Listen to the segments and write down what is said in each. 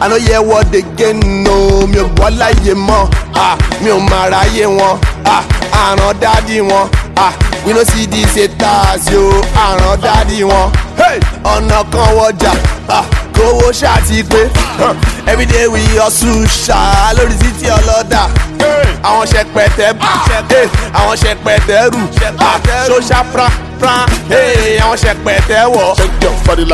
I no hear what they gain no mi ò gbọ́ láyé mọ́ mi ò máa ráyé wọn àràn dádì wọn we no see these haters yo àràn dádì wọn ọ̀nà kan wọjà kówó ṣáàtì pé everyday we hustle ṣá lórí títí ọlọ́dà àwọn ṣẹpẹtẹ bù àwọn ṣẹpẹtẹ rù ṣóṣà pra pra hey, àwọn ṣẹpẹtẹ wọ̀. Shake your body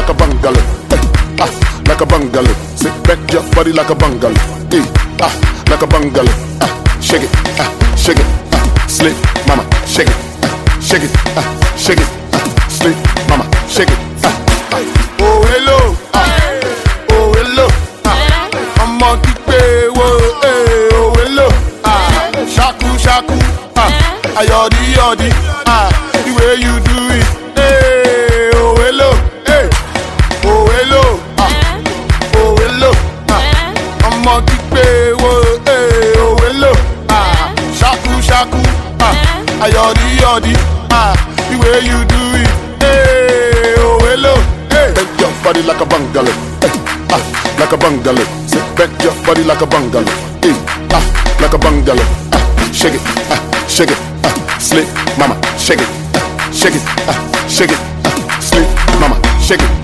like a bungalow. Hey. Sit back your body like a bungalow. Hey, ah, like a bungalow. Ah, shake it, ah, shake it, ah, slip, mama, shake it, ah, shake it, ah, shake it, ah, slip, mama, shake it. Ah, ah. Oh hello, ah, oh hello, ah, ọmọ kígbe wo, eh, oh hello, ah, ṣaku ṣaku, ah, ayọ̀dí yọ̀dí, ah, the way you do ah, ayọ̀dí yọ̀dí, ah, the way you do it, hey, oh hello, hey. Bend your body like a bungalow, eh, ah, like a bungalow. Sit back your body like a bungalow, eh, ah, like a bungalow. Ah, shake it, ah, shake it, ah, slip, mama, shake it, ah, shake it, ah, shake it, ah, slip, mama, shake it.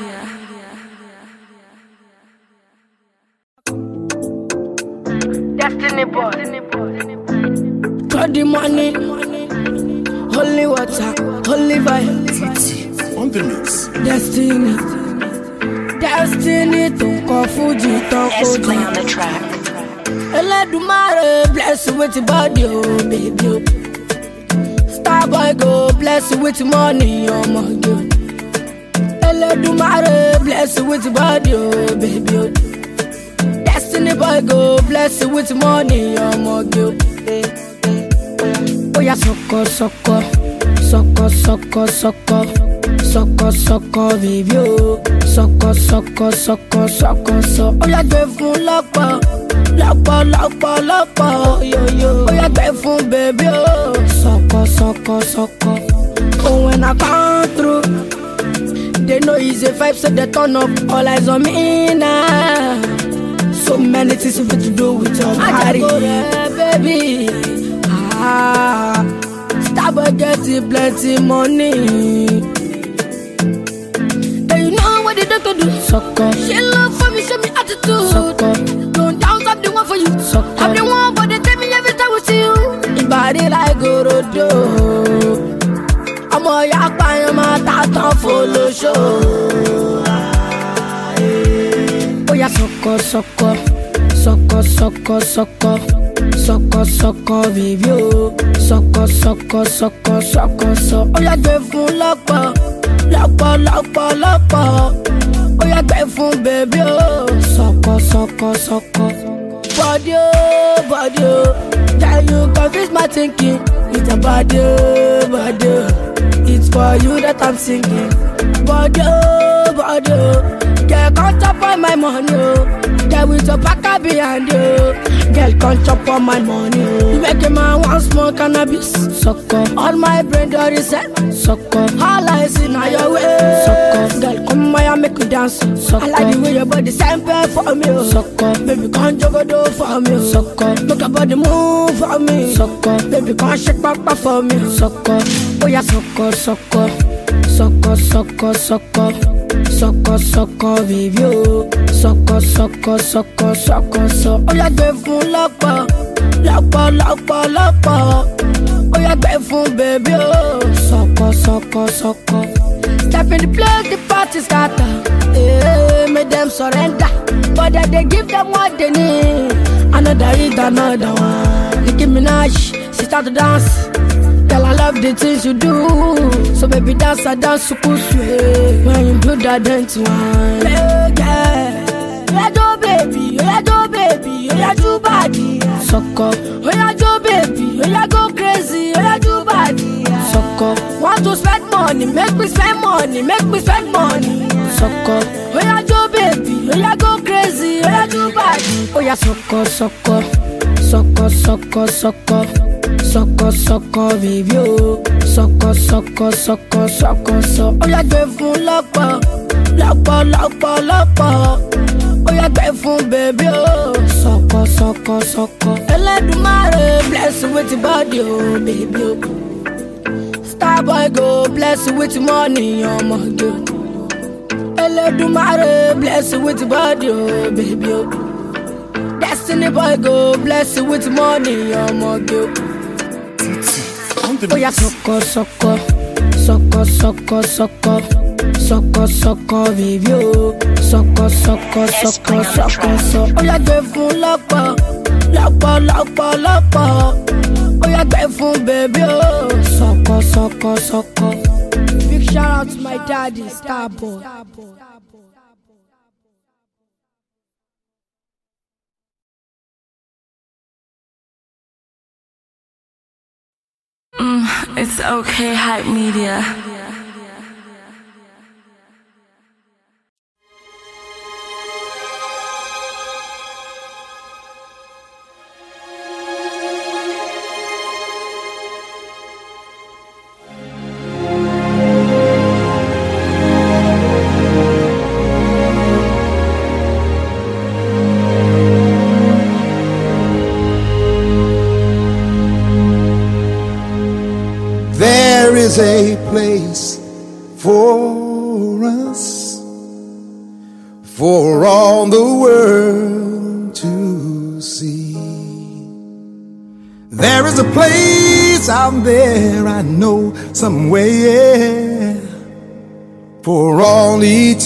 Boy. Got the money, holy water, holy vibe, On the mix. destiny. Destiny tó ń kọ fújì tó ń S play kojú. on the track. Ẹlẹ́dùnmáre bless you with the body oh, baby o. Starboy go bless you with money oh my ọmọge o. Ẹlẹ́dùnmáre bless you with your body oh, baby Destiny boy go bless you with money ọmọge o. Oya sọkọ sọkọ sọkọ sọkọ sọkọ sọkọ sọkọ bèbí o sọkọ sọkọ sọkọ sọkọ sọ. Yoyo. Oya gbé fún. Oh when I come through. They know it's a vibe, so they turn up. All eyes on me now. So many things fit to do with your body, baby. Ah, Starboy getting plenty money. And you know what they do to do? Sucker. She love for me, show me attitude. Sucker. Don't doubt I'm the one for you. Sucker. I'm the one, but they tell me every time we see you. Your body like Gorodo. ọmọ ya pààyàn máa ta tán fọlọ́ṣọ́. Oya sọkọ sọkọ sọkọ sọkọ sọkọ sọkọ sọkọ bèbí o sọkọ sọkọ sọkọ sọkọ sọ. Oya gbé fún lọ́pọ̀ lọ́pọ̀ lọ́pọ̀ lọ́pọ̀. Oya gbé fún bèbí o sọkọ sọkọ sọkọ. Body o body o, yeah you confuse my thinking. It's a body o body o. It's for you that I'm singing. Body, oh, body, oh. Girl, come chop on my money, oh. Girl, with your packer behind you. Girl, come chop on my money, oh. You make a man want smoke cannabis. Sucker. All my brain dirty set. Sucker. All I see now your way. Sucker. Girl, come here, make me dance. Sucker. I like the way your body sample for me, oh. Sucker. Baby, come juggle do for me, oh. Sucker. Look your body move for me. Sucker. Baby, come shake back back for me, oh. Sucker. Oh yeah, sucker, sucker. Sucker, sucker, sucker. Sucker, sucker, baby, oh. Sucker, sucker, sucker, sucker, so. Oh yeah, gbé fún lọ́pọ̀. Lọ́pọ̀, lọ́pọ̀, lọ́pọ̀. Oh yeah, gbé fún baby, oh. Sucker, sucker, sucker. Step in the place, the party scatter. Hey, make them surrender. But then they give them what they need. another hit, another one. Nicki Minaj, she start to dance. Girl, I love the things you do. So baby, dance, I dance, so cool, sweet. When you do that dance one, yeah, yeah. Oya jo baby, oya jo baby, oya jo body. Soko, oya jo baby, oya go crazy, oya jo body. Soko, want to spend money, make me spend money, make me spend money. Soko, oya jo baby, oya go crazy, oya jo body. Oya soko, soko, soko, soko, soko. Soko soko baby o. Soko soko soko soko so Oya gbé fún lọ́pọ̀ lọ́pọ̀ lọ́pọ̀ lọ́pọ̀. Oya gbé fún baby o. Soko soko soko Ẹlẹ́dùnmáre bless you with body o baby o. Starboy go bless you with money ọmọge o Ẹlẹ́dùnmáre bless you with body o baby o. Destiny boy go bless you with money ọmọge o. Oya soko soko. Soko soko soko. Soko soko baby o soko soko soko soko so. Oya gbé fún lọ́pọ̀ lọ́pọ̀ lọ́pọ̀ lọ́pọ̀. Oya gbé fún baby o soko soko soko. Big shout out to my daddy Starboy. Mm, it's okay, hype media.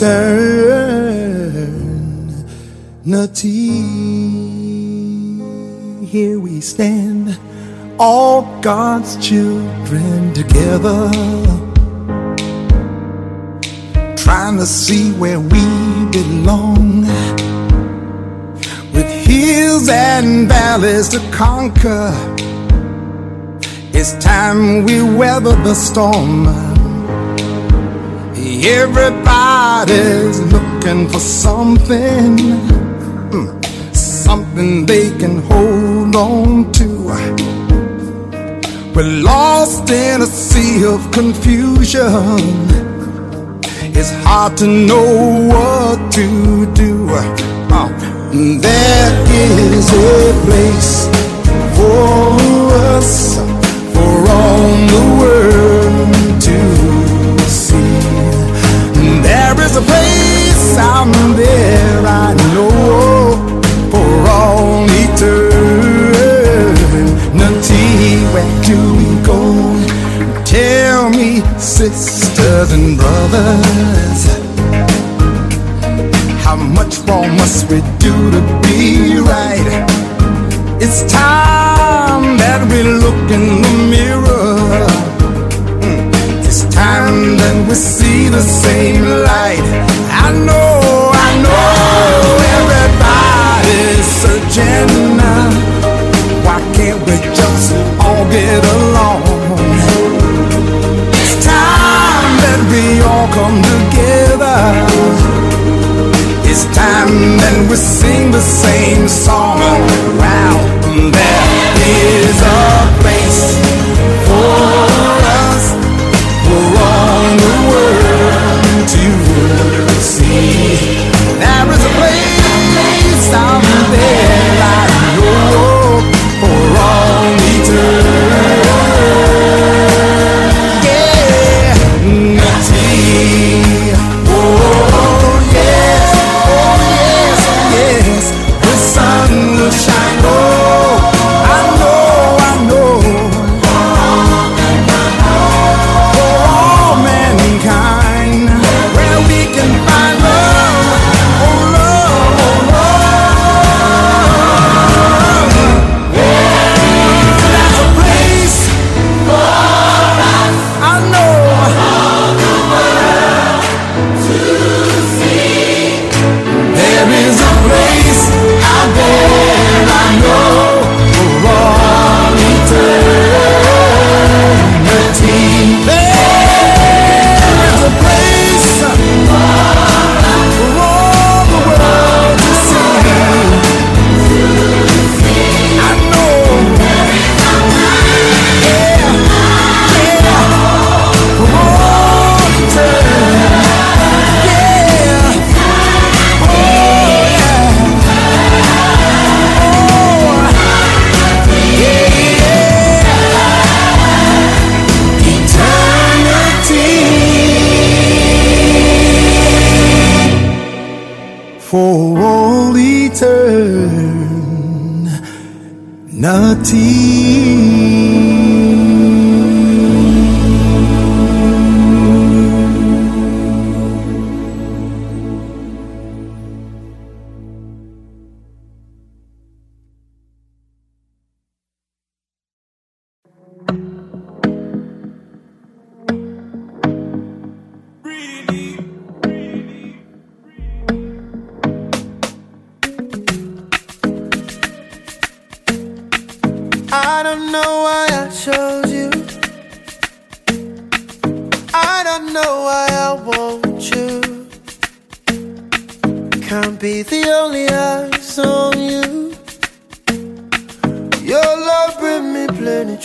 Eternity. Here we stand all God's children together, trying to see where we belong, with hills and valleys to conquer. It's time we weather the storm. Everybody's looking for something, mm, something they can hold on to. We're lost in a sea of confusion. It's hard to know what to do. Uh, there is a place for us, for all the world a place out there I know for all eternity. Where do we go? Tell me, sisters and brothers, how much more must we do to be right? It's time that we look in the mirror. Time that we see the same light. I know, I know, everybody's searching now. Why can't we just all get along? It's time that we all come together. It's time that we sing the same song. Wow, there is a place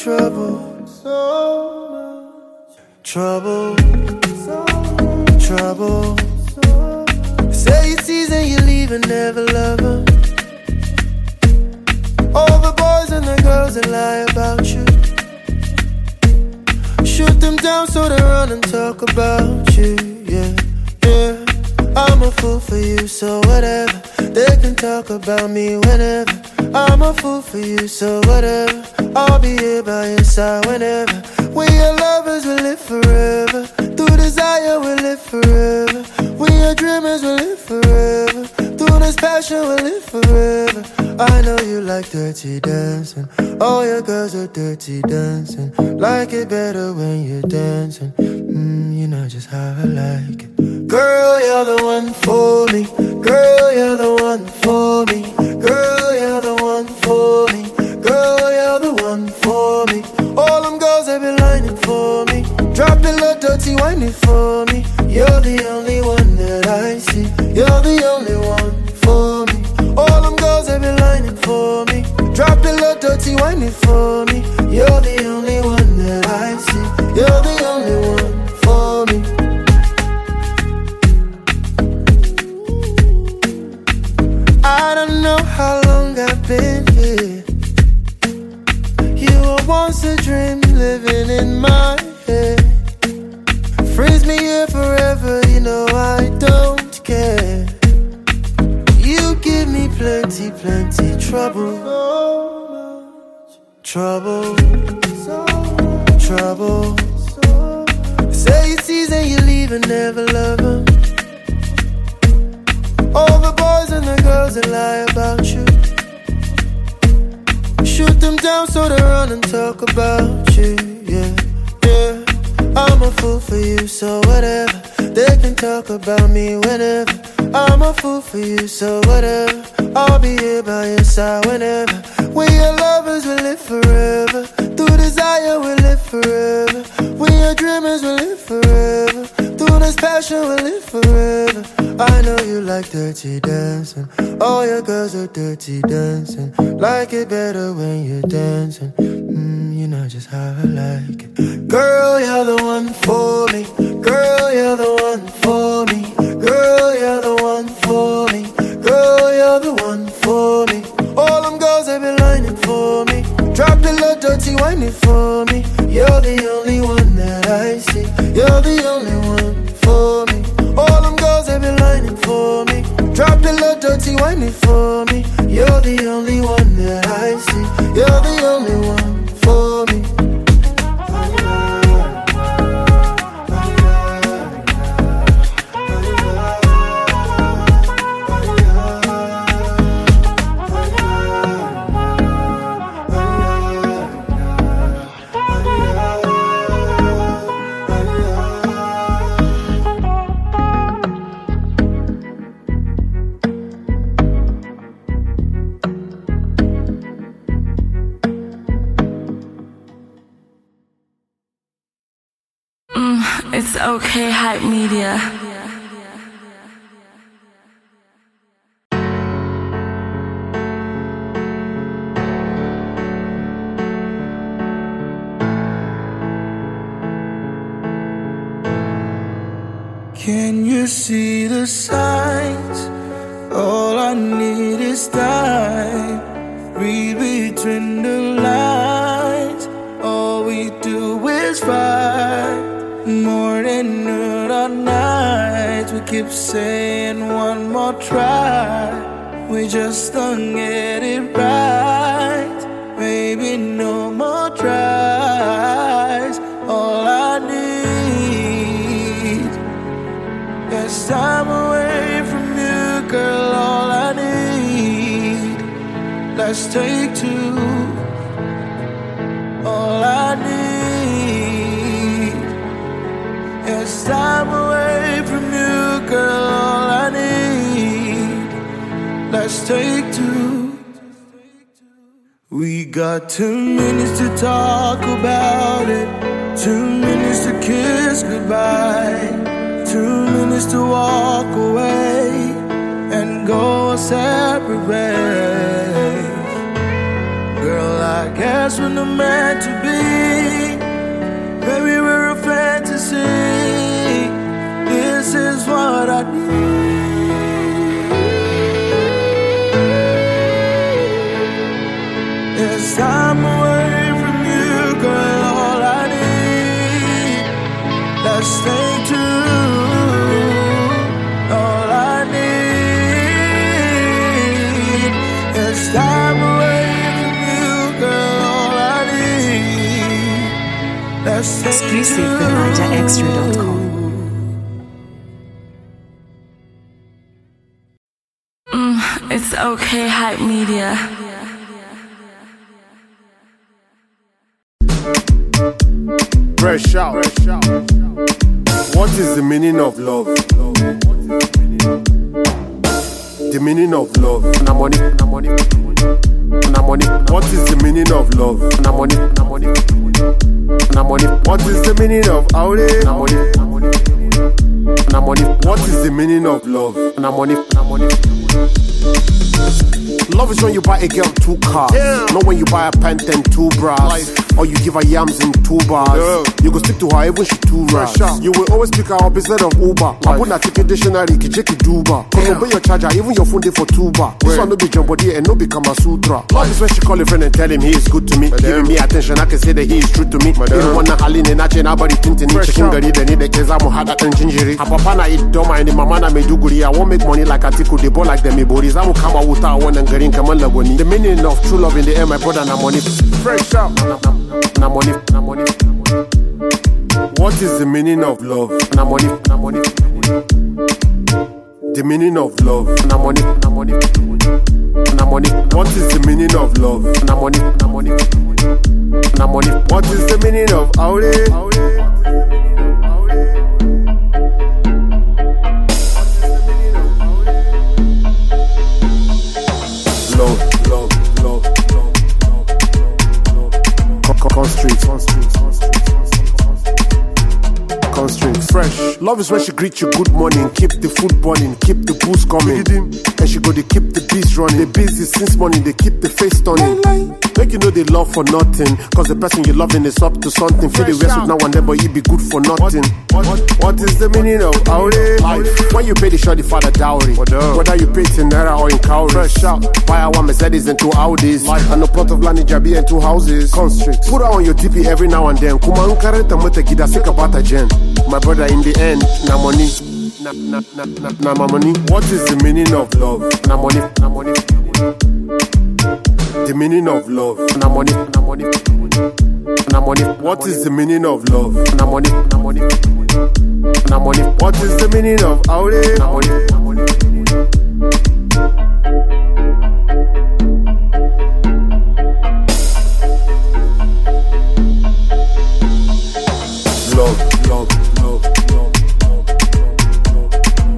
trouble. So much trouble. Trouble. Say you season you leave and never love 'em. All the boys and the girls that lie about you. Shoot them down so they run and talk about you. Yeah, yeah. I'm a fool for you, so whatever. They can talk about me whenever. I'm a fool for you, so whatever. I'll be here by your side whenever. We are lovers, we live forever. Through desire, we live forever. We are dreamers, we live forever. Through this passion, we live forever. I know you like dirty dancing. All your girls are dirty dancing. Like it better when you're dancing. Mm, you know just how I like it. Girl, you're the one for me. Girl, you're the one for me. Girl, you're the one for me. Girl, you're the one for me. All them girls they be lining for me. Drop the little dirty whining for me. You're the only one that I see. You're the only one for me. All them girls they be lining for me. Drop the dirty whining for me. You're the only one that I see. You're the only one for me. For you, so what I'll okay, hype media. We just don't got two minutes to talk about it, two minutes to kiss goodbye, two minutes to walk away and go our separate ways. Girl, I guess we're not meant to be. Maybe we're a fantasy. This is what I need. Let's stay Exclusive from NigerExtra.com. Mm, it's okay, hype media. Fresh out. What is the meaning of love? The meaning of love. Na money, na money, na money. What is the meaning of love? Na money, na money, na money. What is the meaning of aure? Na money, na money, na money. What is the meaning of love? Na money, na money. Love is when you buy a girl two cars, not when you buy a pant and two bras, or you give her yams in two bars. You go stick to her even she two rash. You will always pick her up instead of Uber. I put that ticket dictionary, ki check it duba. Cause obey your charger, even your phone day for tuba. This one no be jumbo day and no be Kama Sutra. Love is when she call a friend and tell him he is good to me, giving me attention. I can say that he is true to me. Irin wannan hali ne na ce na bari tintini cikin gari da ni da ke zamu haɗa ɗan jinjiri. A papa na idoma ni mama na me Maiduguri. I won't make money like Atiku, they ball like them Ibori. Zamu kama wuta a wannan garin kamar Lagoni. The meaning of true love in the air, my brother na money. Fresh out. Na, money, na money. What is the meaning of love? Na money, na money. The meaning of love. Na money, na money. Na money. What is the meaning of love? Na money, na money. Na money. What is the meaning of aure? Love is when she greet you good morning, keep the food burning, keep the booze coming. And she go, they keep the beats running. They busy since morning, they keep the face turning. Make you know they love for nothing. Cause the person you loving is up to something. Feel the rest with now and then, but you be good for nothing. What, what is the meaning of aure? Life. When you pay the shorty for the dowry. Whether you pay it in Naira or in cowries. Fresh out. Buy a one Mercedes and two Audis. And a plot of land in Jabi and two houses. Constrict. Put her on your DP every now and then. Kuma unkareta mute gida sick about a gen. My brother in the end, na money. Na, na, na, na, na money. What is the meaning of love? Na money, na money. The meaning of love. Na money, na money. Na money. What is the meaning of love? Na money, na money. Na money. What is the meaning of aure? Na money, na money. Love, love, love, love, love, love, love.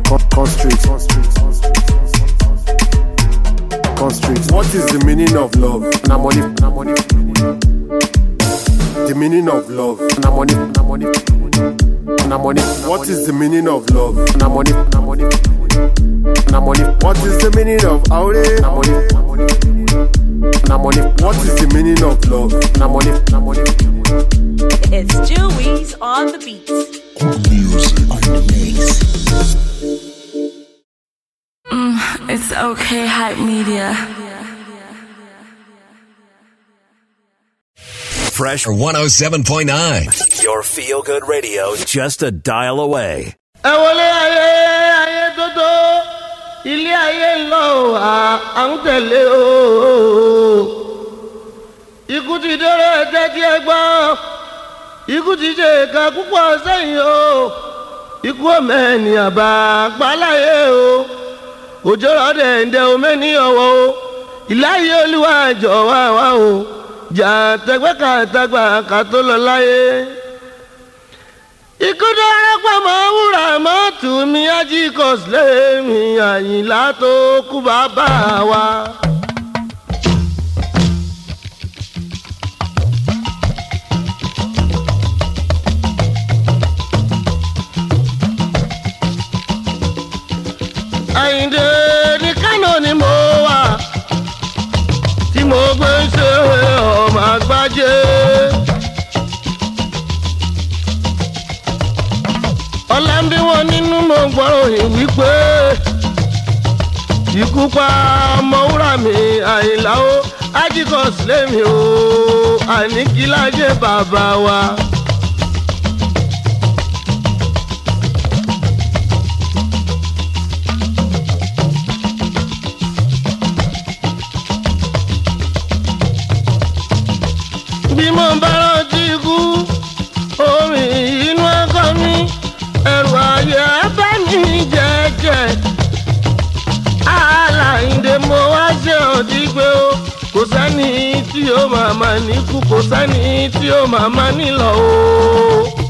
Con- Constrict, constrict, constrict, constrict, constrict. Constrict. What is the meaning of love? Na money, na money. The meaning of love. Na money, na money. Na money. What is the meaning of love? Na money, na money. Na money. What is the meaning of aure? Na money, na money. Na money. What is the meaning of love? Na money, na money. It's Jewies on the beat. It's okay, hype media. Fresh 107.9. Your feel good radio just a dial away. ẹ wọlé ayé ayé tótó ilé ayé ń lọ o, à à ń tẹ̀lé o. ikú ti déré ẹjẹ́ tí ẹ gbọ́ ikú ti ṣe ìka púpọ̀ sẹ́yìn o ikú ọmọ ènìyàn bá gbáláyé o òjò rọ̀dẹ̀ ń dẹ omi ní ọ̀wọ́ o ìláyé olúwa jọ̀wọ́ wa o jà tẹgbẹ́ kàtàgbà ká tó lọ láyé. ikú darapọ̀ mọ́ wúrà mọ́tò mi ajíkọ̀s lẹ́mí àyìnlá tó kú bàbá wa. àyìndé tí mo gbé ń ṣe ọmọ àgbájé. ọ̀la ń bí wọn nínú mo gbọ́rọ̀ yìí wípé ikú pa ọmọwúrà mi àyìnlá ó ajíkọ̀ sílẹ̀ mi ó àníkílájẹ́ bàbá wa. Sẹ́ni tí ó máa ma níkú kò sẹ́ni tí ó máa ma nílọ o.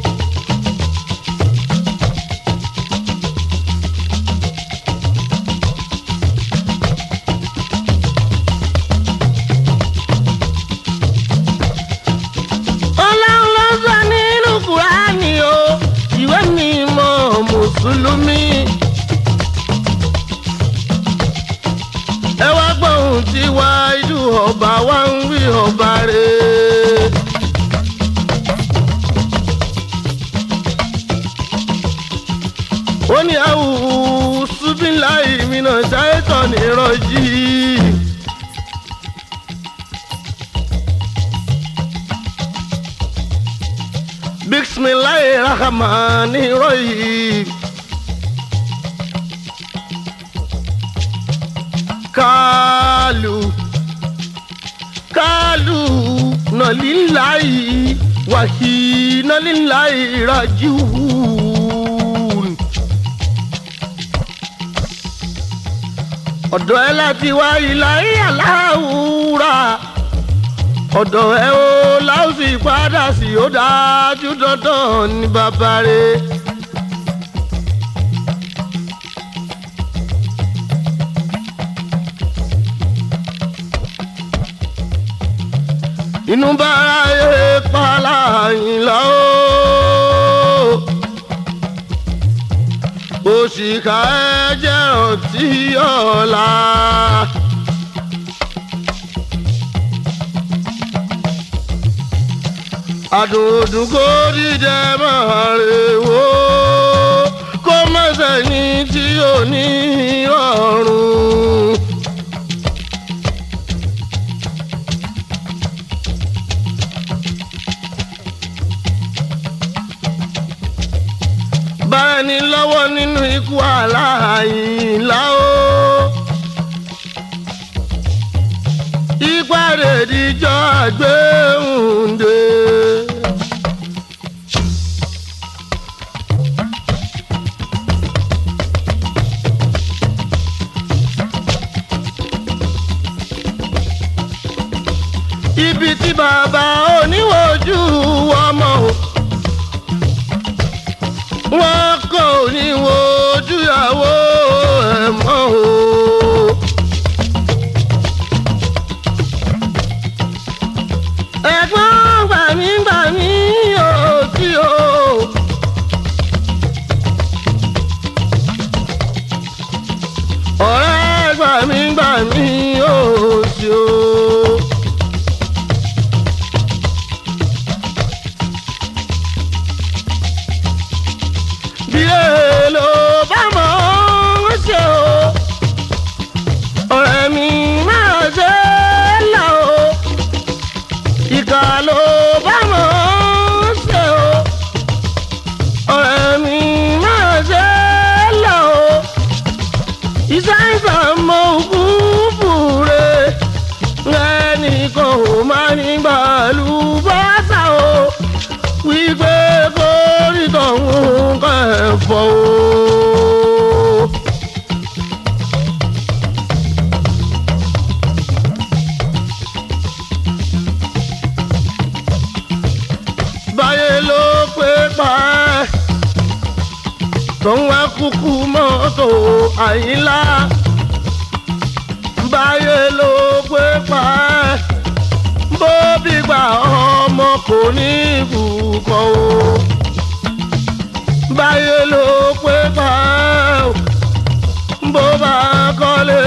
ọ̀dọ̀ ẹ láti wá ìlàyé aláwùrà ọ̀dọ̀ ẹ o láòsì padà sí ó dájú dandan ní bàbá rẹ̀. inú bára yé pàlà ìlà o. òṣìkà ẹ ọtí ọ̀la. àdùndùn kò dídẹ máa rè wò kó má sẹ́ni tí ò ní ọ̀run. bára ní lọ́wọ́ nínú ikú aláìlá tó ń wá kúkú mọ́tò àyínlá. Báyé ló gbé pa ẹ́. Bó bí gba ọmọ kò ní ibùkọ́ o. Báyé ló gbé pa ẹ́ bó bá kọ́lé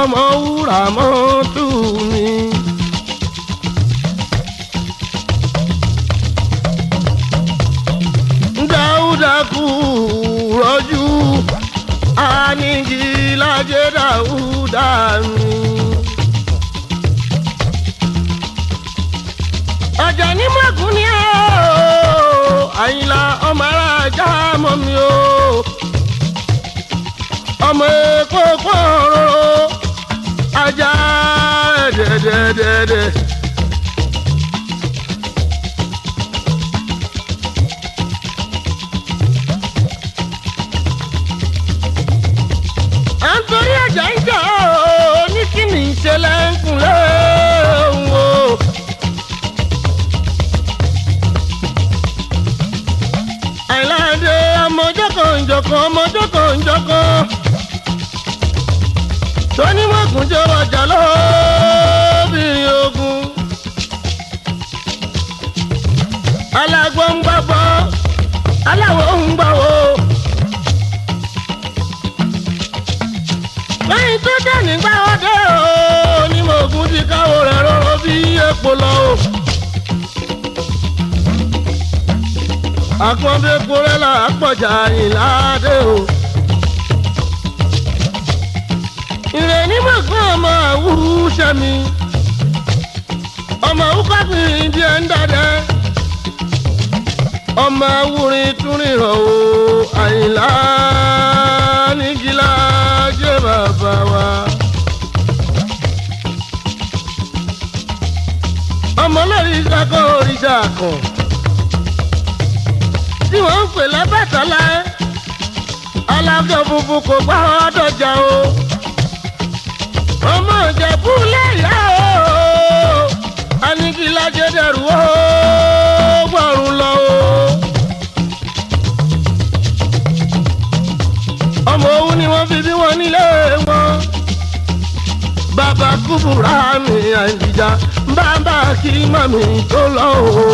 ọmọ wúrà mọ́tò mi. dáúdà kú rọ́jú anigi lájẹ́ dáúdà mi. ọjà ní mọ̀kún ni ó àyìnlá ọmọ ara ajá mọ́ mi o ọmọ èkó pọ̀rọ̀ ajá ẹ̀dẹ̀dẹ̀dẹ̀dẹ̀. à ń torí ẹ̀jẹ̀ ìjà ó ní kí ni ìṣẹ̀lẹ̀ ń kúnlẹ̀ òun o. àìláde ọmọjọ́kọ̀ ń jọ̀kọ̀ ọmọjọ́kọ̀ ń jọ̀kọ̀ tó ní wọ́n jẹ́ ọjà lóbìnrin ogun. alágbó ń gbàgbọ́ aláwọ̀ ń gbàwọ̀. lẹ́yìn tó dẹ̀ nígbà ọdẹ o ní mọ̀kùn ti káwọ́ rẹ̀ rọ́rọ́ bí epo lọ o. àpọ̀nbẹ́pọ̀ rẹ̀ là á pọ̀jà ìlàdé o. ìrẹ̀ ní mọ̀kàn ọmọ àwùrú sẹ́mi. Ọmọ awúkọ́sìn díẹ̀ ń dàdẹ́. Ọmọ awúrin túnrin rọ̀ o àyìnlá nígilá jẹ́ bàbá wa. ọmọ lórí ìṣàkó òrìṣà kan tí wọ́n ń pè lábàtàlá alájọ funfun kò gbá ọdọjà o ọmọ ìjẹ̀bú lẹ́yà o anigilajẹ dẹrù o gbọ̀rùn lọ o. ọmọ òun ni wọ́n fi bí wọn nílé wọn bàbá kúbúrà mi àìjíjà bàbá kí màmí tó lọ o.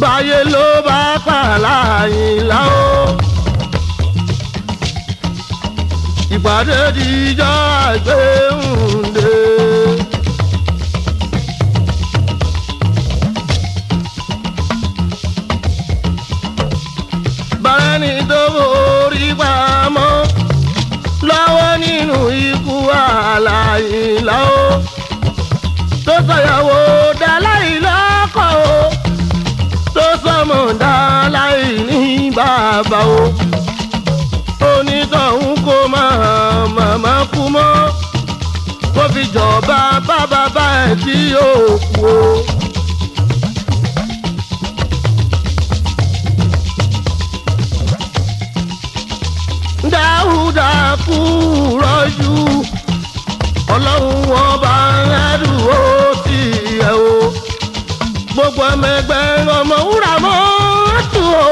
báyé ló bá pààlà àyìnlá o. ìpàdé dijọ́ àgbéhùndé. bárẹ́ni tó borí pamọ́ lọ́wọ́ nínú ikú àlàyìnlá o. tó sọ̀yàwó dáláì lọ́kọ̀ o. tó sọmọ dáláì ní bàbá o kú mọ́. Kó fi jọba bá bàbá ẹ̀ tí yóò kú o. dáhùdà kú rọ́jú. Ọlọ́run wọn bá ẹ̀dùn ó ti ẹ̀ o. Gbogbo ọmọ ẹgbẹ́ ọmọ wúrà mọ́ tù o.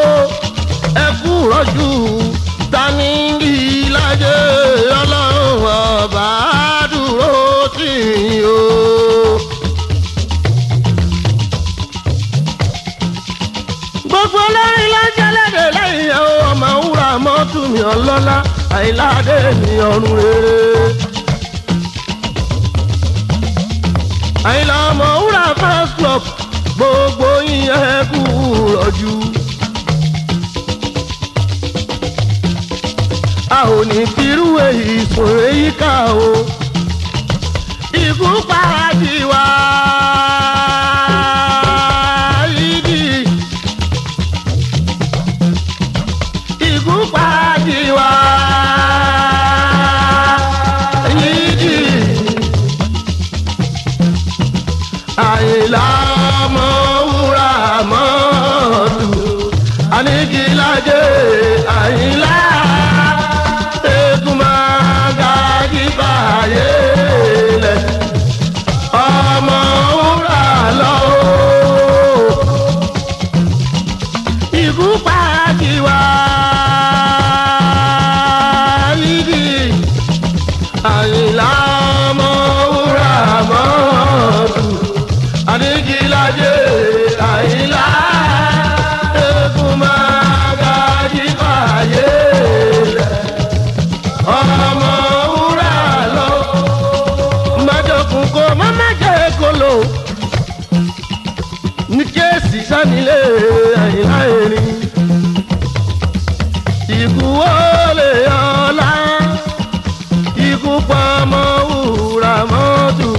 Ẹ kú rọ́jú ènìyàn lọ́lá àyìnlá adé ènìyàn ọ̀run rere. àyìnlá ọmọ wúrà fans club gbogbo yín ẹ rọ̀jú. a ò ní tirú èyí sòrè yíká o ikú para tiwa. kòǹkò má má jẹ́ kolo ní kéèsì sanilé àyìnlá erin ikú olè ọlá ikú pamọ wúrà mọ́tò.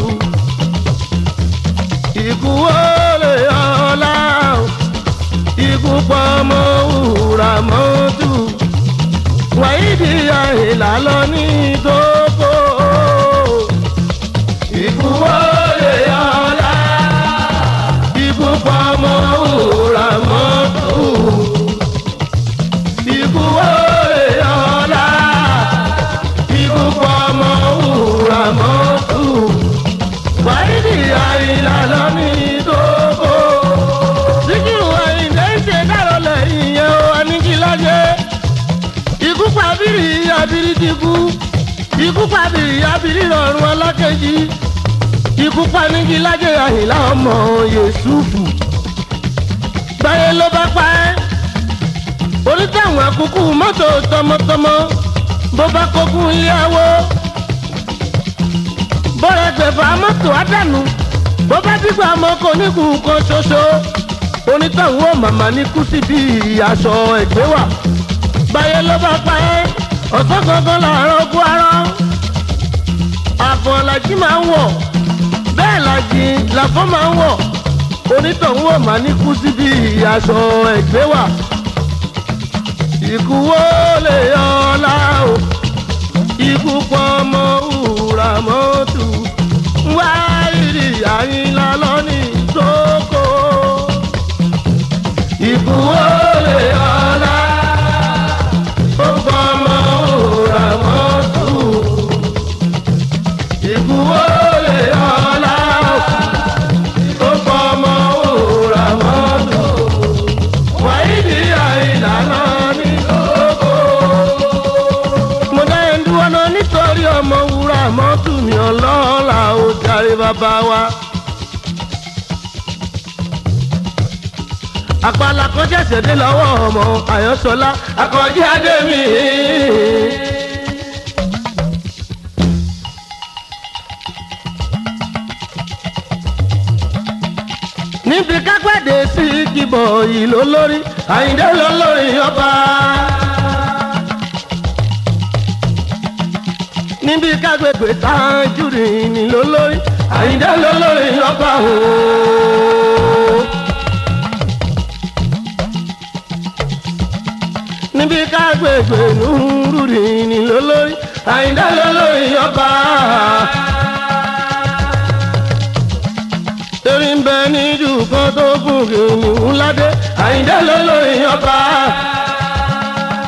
Ikú olè ọlá ikú pamọ wúrà mọ́tò. Wàyí di àyìnlá lọ ní tó. Pàbírí abiri rọrùn alákejì ikú panigi lájẹ àyìnlá ọmọ yẹsùfù báyé ló bá pa ẹ́. Onítàwọn àkókò mọ́tò tọmọtọmọ bó bá kókún iléyàwó bọ́rẹ̀ gbẹ̀fà mọ́tò àdánù bó bá dìgbà ọmọ kò ní kú kan ṣoṣo. Onítàwọn ò màmá ní kú síbi aṣọ ẹ̀gbẹ́ wà. Báyé ló bá pa ẹ́ ọ̀sán gangan làárọ̀ kú arọ́ àfọ̀ làjí máa ń wọ̀. Bẹ́ẹ̀ làjí làfọ́ máa ń wọ̀. Onítọ̀hún ò máa ní kú síbi aṣọ ẹ̀gbẹ́ wà ikú wo lè yọ ọ́lá o. Ikú pọ̀ ọmọ òwúrà mọ́tò. Wá ìrì àyìnlá lọ́ní tókò ikú wo bàbá wa. àpàlà kan ṣẹ̀ṣẹ̀ dé lọ́wọ́ ọmọ àyànṣọlá akọ̀jí adémi. níbi kápẹ́dé sí kíbọ̀ ló lórí àyíndé ló lórí ọba. níbi kágbègbè tájúrì ní ló lórí àyíndé lólórí ọba o. níbi kágbègbè nùúrù ni lólórí àyíndé lólórí ọba. torí ń bẹ níjú kan tó gùn kìíní ńládé àyíndé lólórí ọba.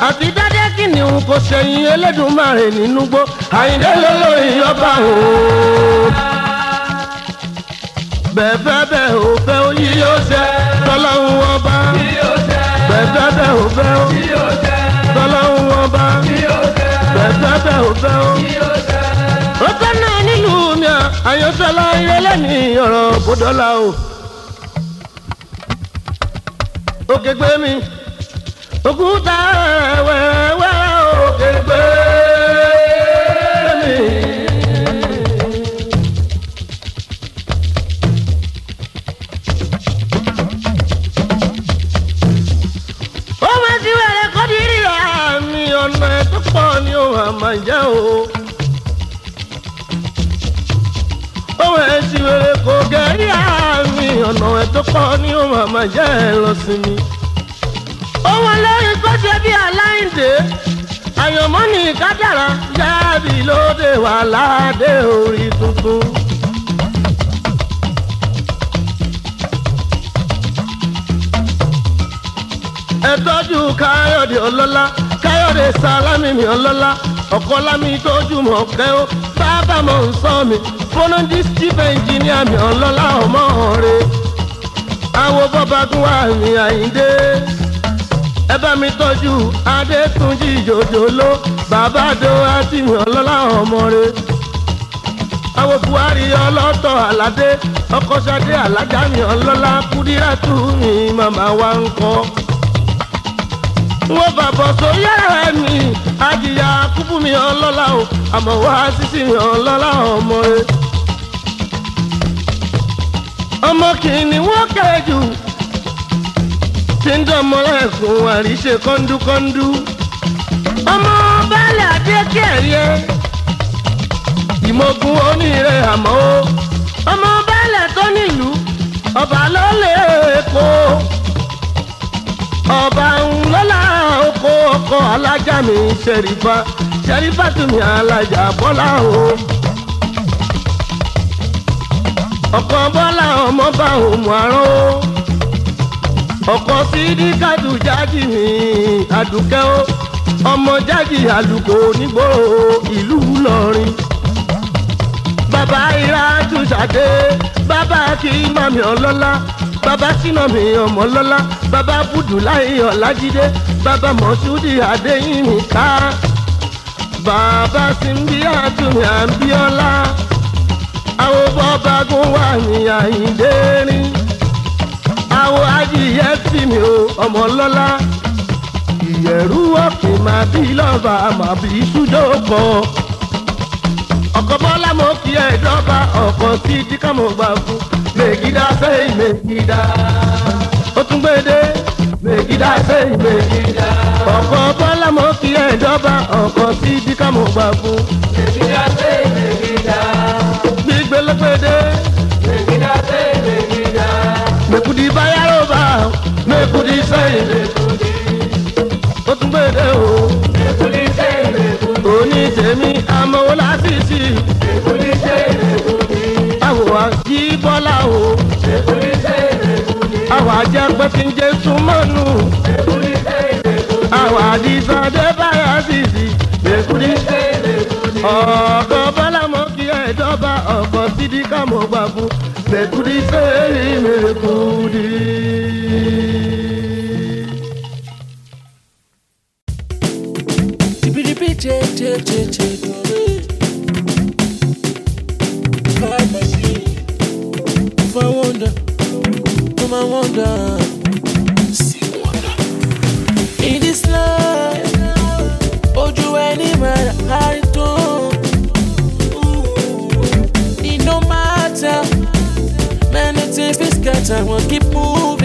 àti dáadé kìnìún kò ṣẹ̀yìn Elédùmarè nínú gbó àyíndé lólórí ọba o bẹ́ẹ̀ bẹ́ẹ̀ ò fẹ́ ó yí yóò ṣe tọ́lọ́hún ọba. bẹ́ẹ̀ bẹ́ẹ̀ ò fẹ́ ó tọ́lọ́hún ọba. bẹ́ẹ̀ bẹ́ẹ̀ ò fẹ́ ó. tẹ́ náà nílùú mi à àyànṣọ́lá ìrẹ́lẹ̀ ní ọ̀rọ̀ bọ́dọ́là o. òkè gbé mi òkúta wẹ́wẹ́ tó pọ̀ ní ohun àmà jẹ́ ẹ lọ sí mi. ohun olórin kò ṣe bí aláìndé. Àyànmọ́ ní kádàrá jábì lóde wà ládé orí tuntun. ẹ tọ́jú káyọ̀dé ọlọ́lá káyọ̀dé sálámì mi ọlọ́lá. Ọ̀kọ́ lámì tójú mọ̀ kẹ́ ó bàbá mọ̀ ń sọ mi. Fọlọ́ndì chief engineer mi ọlọ́lá ọmọ rẹ̀ àwo bọ́ba tún wà ní àyíndé ẹ bá mi tọ́jú adétúnjì jòjòló bàbá do àti mi ọlọ́lá ọmọ rẹ̀ àwo buhari ọlọ́tọ̀ aládé ọkọ̀ṣadé alájà mi ọlọ́lá kúdírátù mi màmá wa ń kọ́. Wọ́n bàbọ̀ sóyè mi àjìyà kúkú mi ọlọ́lá o àmọ́ wá sísì ọlọ́lá ọmọ rẹ̀. Ọmọ kìíní wọ́n kéré jù tí ń dánmọ́ ẹ̀kún àríṣe kọ́ńdúkọ́ńdú. ọmọ baálẹ̀ adékẹ́rẹ́ ìmọ̀gùn oníire àmọ́ ọmọ baálẹ̀ tó nílùú ọba ló lè kó. ọba ń lọ́la oko ọkọ̀ alájà mi ṣẹ̀rífà ṣẹ̀rífà tún mi alájà bọ́lá o ọkọ bọ́lá ọmọ bá òmù àrán o ọkọ sídìí kádù jágì ní àdùkẹ́ o ọmọ jágì àlùkò nígboro ìlú Ìlọrin bàbá ìrájú ṣàdé bàbá kí mami ọlọ́lá bàbá sínàmì ọmọlọ́lá bàbá bùdùláì ọ̀làjídé bàbá mọ̀ṣúdì adéyìnmí ká bàbá simbi àtúnyà ń bí ọlá àwọn bọ́ba gún wà ní àyíndé rìn àwọn adìyẹ tì mí o ọmọ lọ́lá ìyẹ̀rú ọ̀kìn máa bí lọ́ba máa bí súdòkọ. ọkọ̀ bọ́lá mo kí ẹ dọ́ba ọkọ̀ tí díkà mo gbà fún mègídá sẹ́yìn mègídá. ó tún gbédé mègídá sẹ́yìn mègídá. ọkọ̀ mo kí ẹ dọ́ba ọkọ̀ tí díkà mo gbà fún mègídá sẹ́yìn mègídá. ṣe ìlè kùdí. ó tún gbèdé o. èkúdí ṣe ìlè kùdí. òní tèmi amọ̀wó láti sí. èkúdí ṣe ìlè kùdí. àwọ̀ wa o. èkúdí ṣe ìlè kùdí. àwọ̀ ajá pé kí n jẹ́ súnmọ́nù. èkúdí ṣe ìlè kùdí. àwọ̀ àdìsàn dé báyà sì sí. èkúdí ṣe ìlè kùdí. ọ̀ọ́dọ̀ bọ́lá mọ́ kí ẹ̀dọ́ba ọ̀pọ̀ sídìí mekudi. Scatter, we'll keep moving.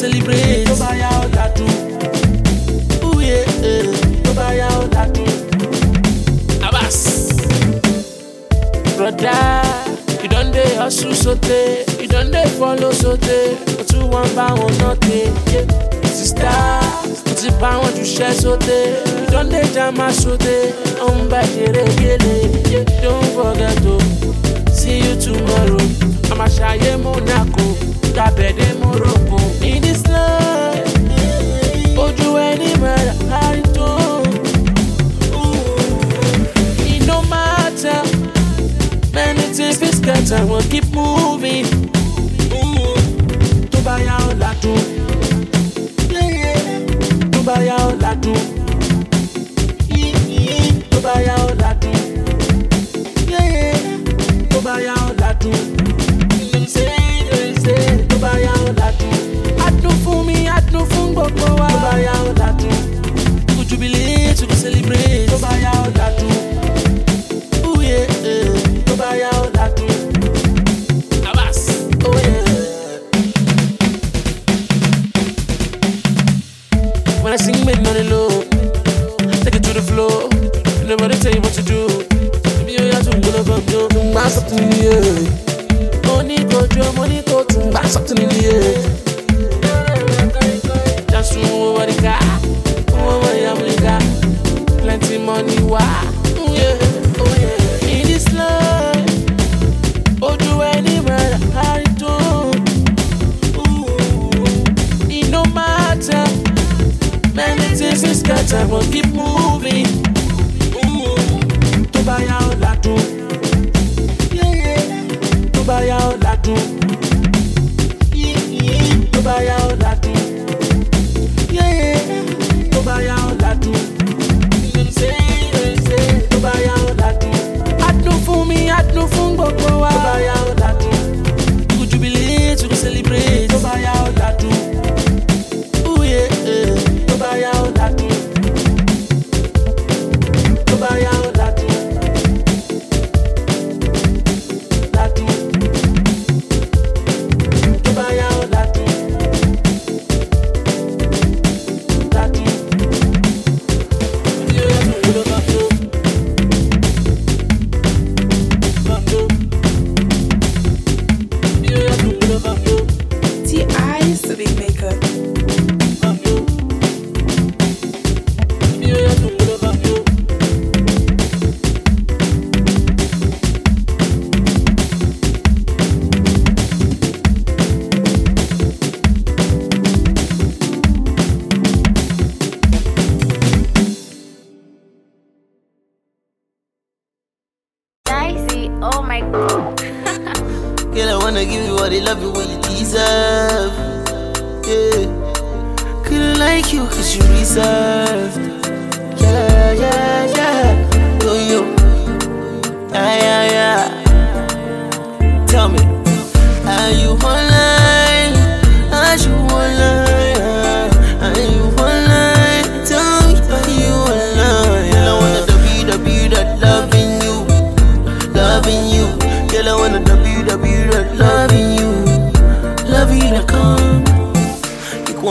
Celebrate. Tó bá yá ó ládùn. Ooh, yeah, eh. Tó bá yá ó ládùn. Abas. Brother, you don dey hustle sote, you don dey follow sote, o tún wọn bá wọn nọte. Sista, o ti bá wọn juṣẹ́ sote, you don dey jama sote, ó ń bá ṣeré gele. Don't forget o, see you tomorrow, àmàṣàyé Monaco, dàbẹ̀dẹ̀ Morocco. In this life, ojú ẹni mẹ́ra. It no matter. Many things fit scatter, we'll keep moving. Go jubilate, we go celebrate.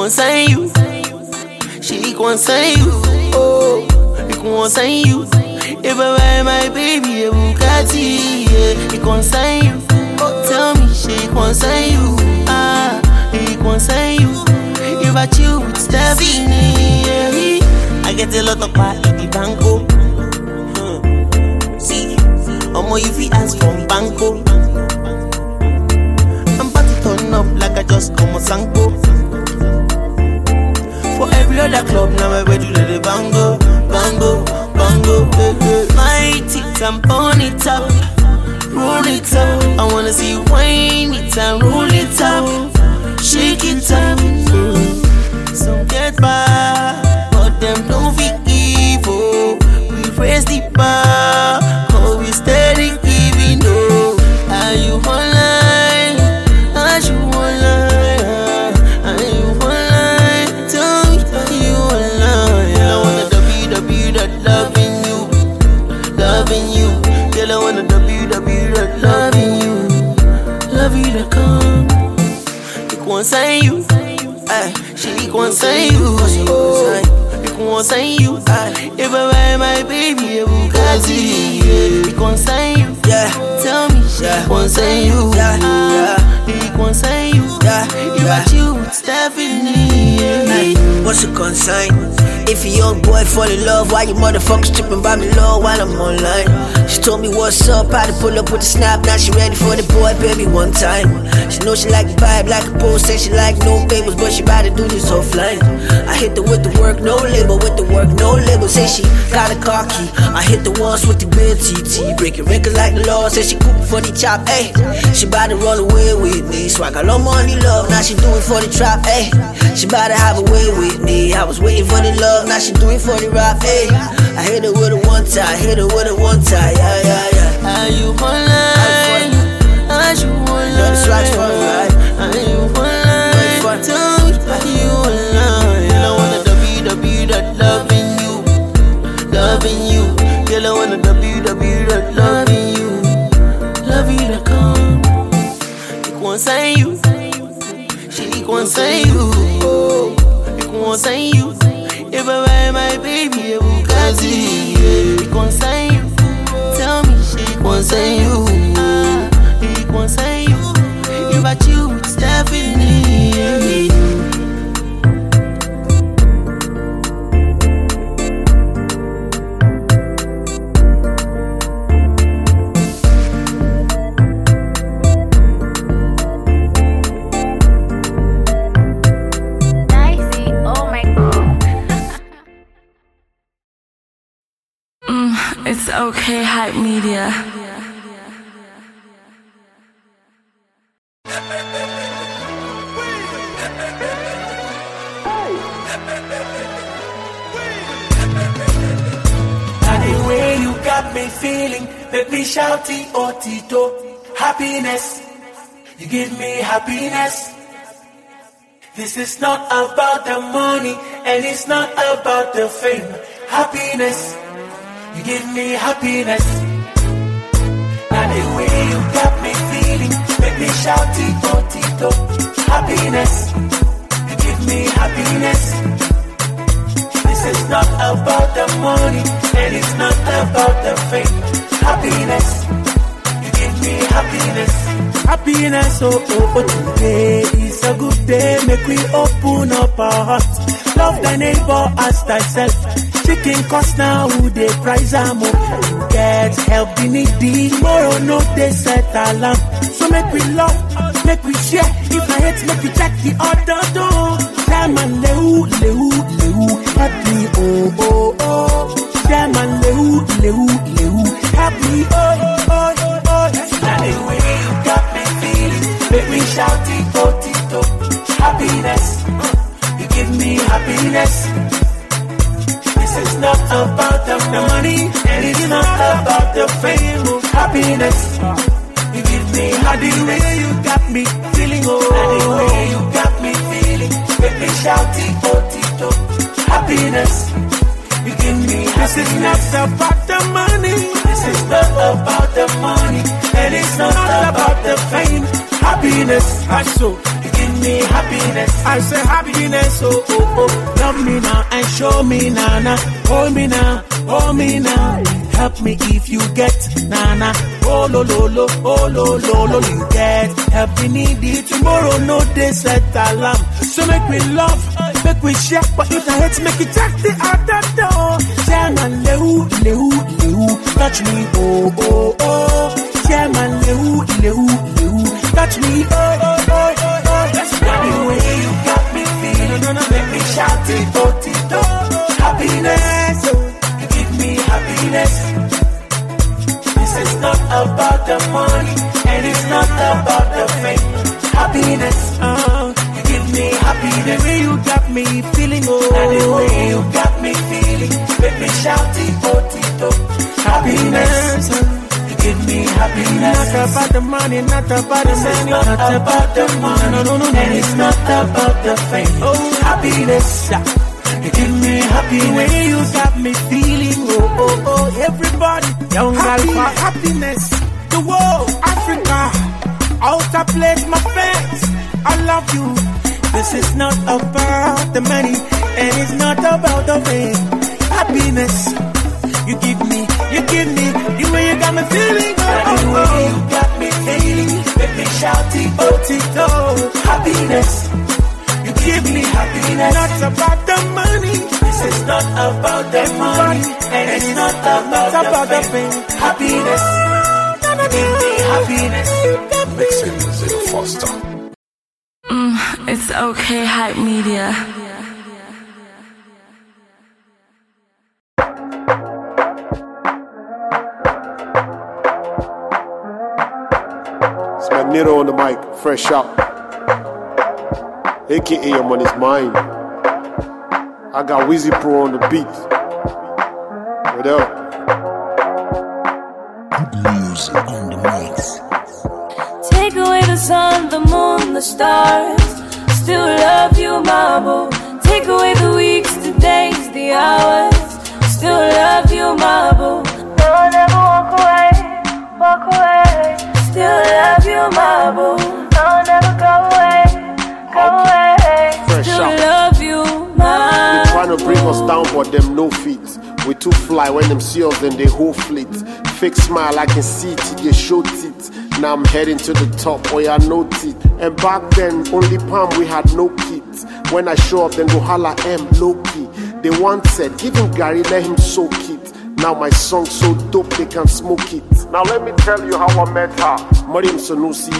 You say you, she say you. Oh, you can say you. If I buy my baby a Bugatti, yeah, he concern you. Oh, tell me, she concern you. Ah, he concern you. If I chill with Stephanie, yeah, I get a lot of part in the banco. Hmm. See, Omo, if he ask from banco, I'm about to turn up like I just come a sanko. Every other club, now I ready to the bango, bango, bango. eh, eh. My tits and burn it up, roll it up. I wanna see you wind it and roll it up, shake it up. Some get by, but them don't fit evil. We raise the bar, say you. Oh, you you, ay. If I buy my baby a Bugatti, yeah, you say you, yeah. Tell me, can say you, yeah, yeah. A young boy fall in love, why you motherfuckers tripping by me low while I'm online? She told me what's up, how to pull up with the snap. Now she ready for the boy, baby, one time. She know she like the vibe, like a post, say she like no favors, but she about to do this offline. I hit the with the work, no label, with the work, no label. Say she got a car key. I hit the ones with the real TT, breaking records like the law. Say she coop for the chop, ayy. She about to run away with me, so I got no money, love. Now she do it for the trap, ayy. She about to have a way with me. I was waiting for the love, now she do it for the rap, ayy. I hit her with a one time, hit her with a one time, yeah, yeah, yeah. Are you online? Are you online? Know the swag's fun, right? Are you online? Tell me, are you online? Girl, I wanna www dot loving you, loving you. Girl, I wanna www dot loving you, love you come. You can say you, she can say you. You can say you. If I my baby a Bugatti, yeah, you can you. Tell me, she can say you. Hype media. The way you got me feeling, make me shouty oh Tito. Happiness, you give me happiness. This is not about the money, and it's not about the fame. Happiness, you give me happiness. And the way you got me feeling, make me shouty oh Tito. Happiness, you give me happiness. This is not about the money, and it's not about the fame. Happiness, you give me happiness. Happiness, oh, oh, oh, today is a good day. Make we open up our hearts. Love thy neighbor as thyself. Chicken cost now, who they price am up. Get help the needy. Tomorrow no they set alarm. So make we love, make we share. If I hate, make we check the other door. and lehu, lehu, lehu, help me, oh, oh, oh. Shama lehu, lehu, lehu, help me, oh, oh, oh. Standing way you got me feeling. Make me shout it, oh, Happiness, you give me happiness not about the money, and it's not about the fame. Oh, happiness. You give me how the way you got me feeling, oh, the way you got me feeling. Make me shout it, oh, tito. Happiness. You give me this is not about the money. This is not about the money, and it's not about the fame. Happiness, I so give me happiness. I say happiness, oh oh oh. Love me now and show me now. Hold me now, hold me now. Help me if you get nana. Oh lo lo lo, oh lo lo lo, you get. Help me need it tomorrow. No day set alarm. So make me love, make we share. But if I hate, make it jack the other door. Chairman lehu lehu lehu, touch me oh oh oh. Chairman lehu lehu lehu, touch me oh oh oh oh no, make me shout it oh tito. Happiness, oh, give me happiness. This is not about the money, and it's not about the fame. Happiness, uh, you give me happiness. The way you got me feeling, oh, and the way you got me feeling, make me shout it, oh, Tito. Happiness, uh, you give me happiness. Not about the money, not about the money, not, not about the money, no, no, no, and it's not about the fame. Oh, happiness. you give me happy way you got me feeling. Oh, oh, oh, everybody. Young Happy, happiness. The world, Africa. Outer place, my friends. I love you. This is not about the money, and it's not about the fame. Happiness. You give me, you give me the way you got me feeling. Oh, oh, oh. you got me feeling. Make me shout it, oh, Tito. Happiness. You give me happiness. Not about the money. This is not about the money. And it's not about, not about the fame. Happiness. You give me happiness. Mixing Zero Foster. Mm, it's okay, hype media. It's Magnito on the mic, fresh out. AKA I'm on his mind. I got Wheezy Pro on the beat. What up? Music on the mix. Take away the sun, the moon, the stars. Still love you, my boo. Take away the weeks, the days, the hours. Still love you, my boo. Them no feet. We too fly when them see us, then they whole fleet. Fake smile, I can see it, they show teeth. Now I'm heading to the top, boy, I know teeth. And back then, only palm, we had no kit. When I show up, then go holla M, low key. They once said, give him Gary, let him soak it. Now my song so dope, they can smoke it. Now let me tell you how I met her. Mariam Sanusi,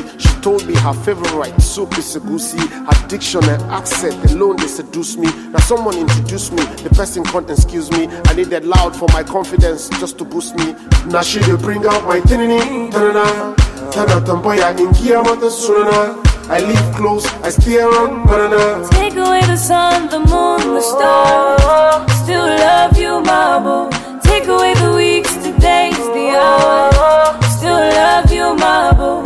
told me her favorite soup is Segusi. Her diction and accent alone they seduce me. Now someone introduced me, the person can't excuse me. I need that loud for my confidence just to boost me. Now she dey bring out my tinini, tanana. Tana tamboya in mata sunana. I live close, I stay around banana. Take away the sun, the moon, the stars. Still love you, my boo. Take away the weeks, the days, the hours. Still love you, my boo.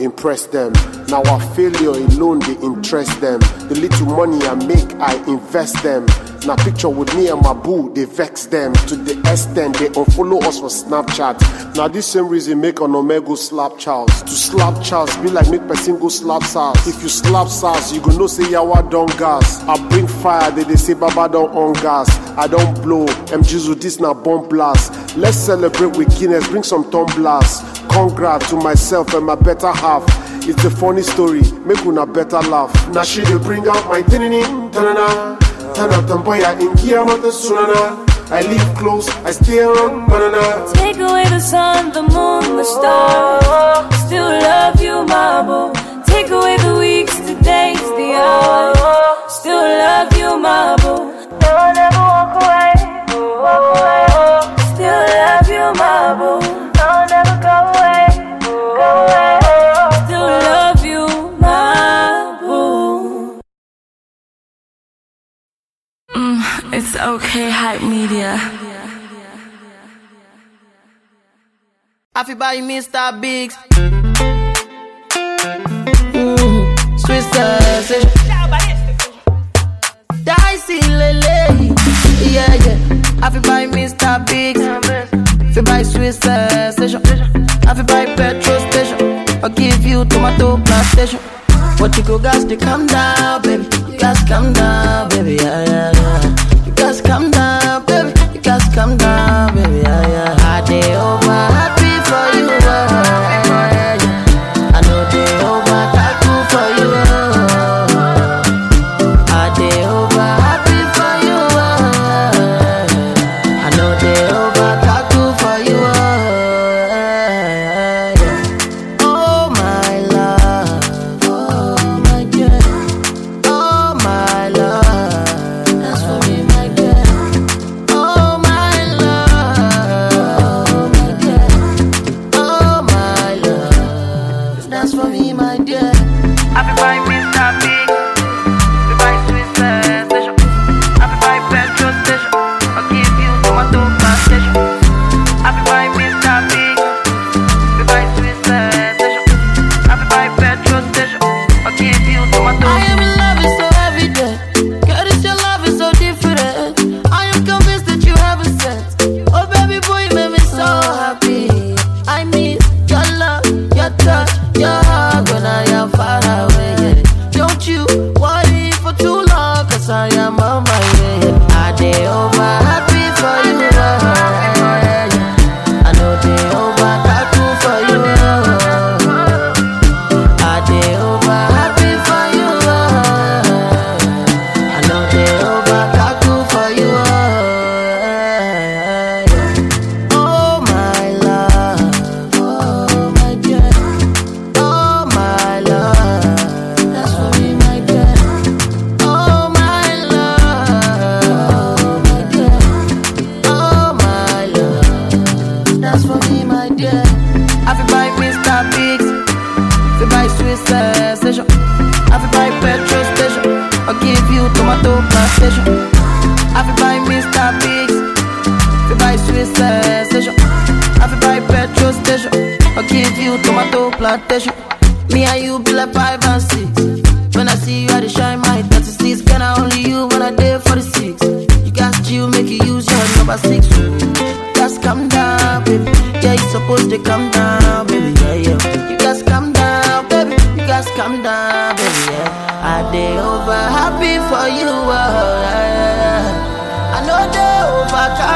Impress them. Now our failure alone they interest them. The little money I make, I invest them. Now picture with me and my boo, they vex them to the extent they unfollow us for Snapchat. Now this same reason make an Omega slap Charles. To slap Charles be like make person go slap SARS. If you slap SARS, you go know say yawa don gas. I bring fire, they, they say Baba don on gas. I don't blow. M Jizu this now bomb blast. Let's celebrate with Guinness, bring some tumblers. Congrats to myself and my better half. It's a funny story, make una better laugh. Now she dey bring out my tinini, tanana. Tana tamboya in mata sunana. I live close, I stay around banana. Take away the sun, the moon, the stars. Still love you, my. Take away the weeks, the days, the hours. Still love you, my. Okay, Hype Media. Everybody, Mr. Biggs. Mm, Swiss sausage. Dicey lele. Yeah, yeah. Everybody, Mr. Biggs. Everybody, sweet sausage. Everybody, petrol station. I'll give you tomato plantation. What you go, guys, to calm down, baby. Guys, calm down, baby. Yeah, yeah, yeah.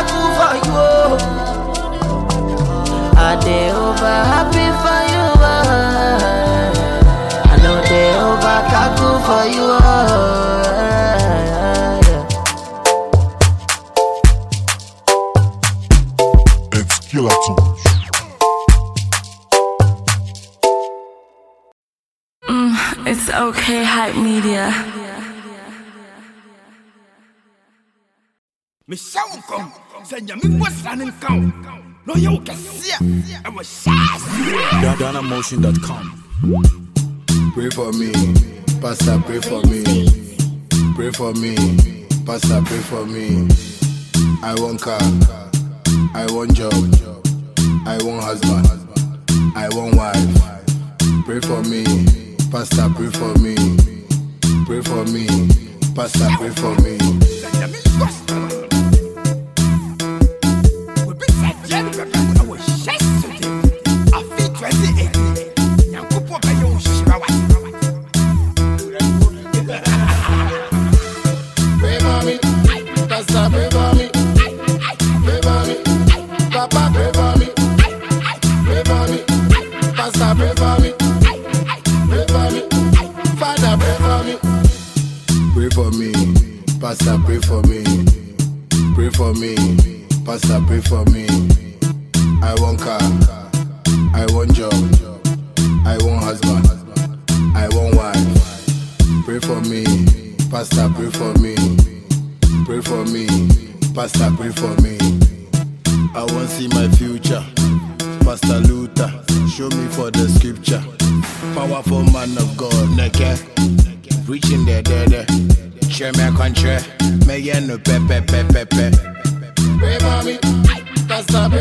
aku Me show come, send your me was running. No, you can I was shy. DanaMotion.com. Pray for me, Pastor, pray for me. Pray for me, Pastor, pray for me. I want car, I want job, I want husband, I want wife. Pray for me, Pastor, pray for me. Pray for me, Pastor, pray for me. for me. Pastor, pray for me. Pray for me. Pastor, pray for me. I want car. I want job. I want husband. I want wife. Pray for me. Pastor, pray for me. Pray for me. Pastor, pray for me. I want see my future. Pastor Luther, show me for the scripture. Powerful man of God, naked. Reaching the dead. there. Country, me country, me yeah no pepe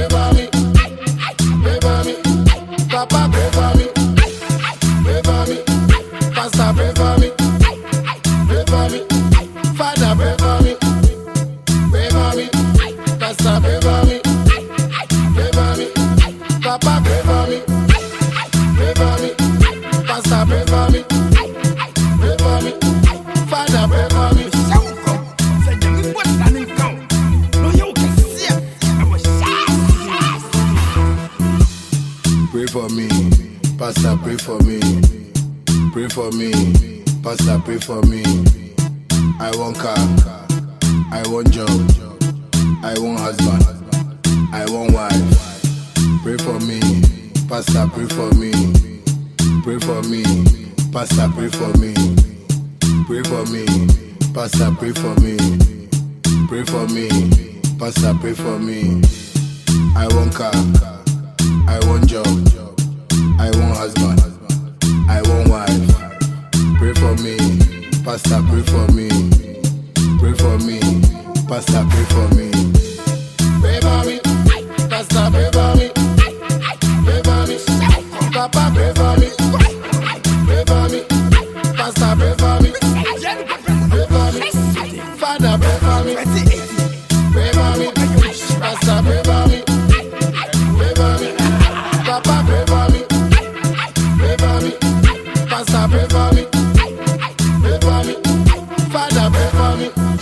for me, for me, for me, Papa for me, for me, Pastor, pray for me. I want car, I want job, I want husband, I want wife. Pray for me, Pastor, pray for me. Pray for me, Pastor, pray for me. Pray for me, Pastor, pray for me. Pray for me, Pastor, pray for me. I want car. I want job. I want husband. Pastor, pray for me. Pray for me. Pastor, pray for me. Pray for me, Pastor pray for me, pray for me, Papa pray for me,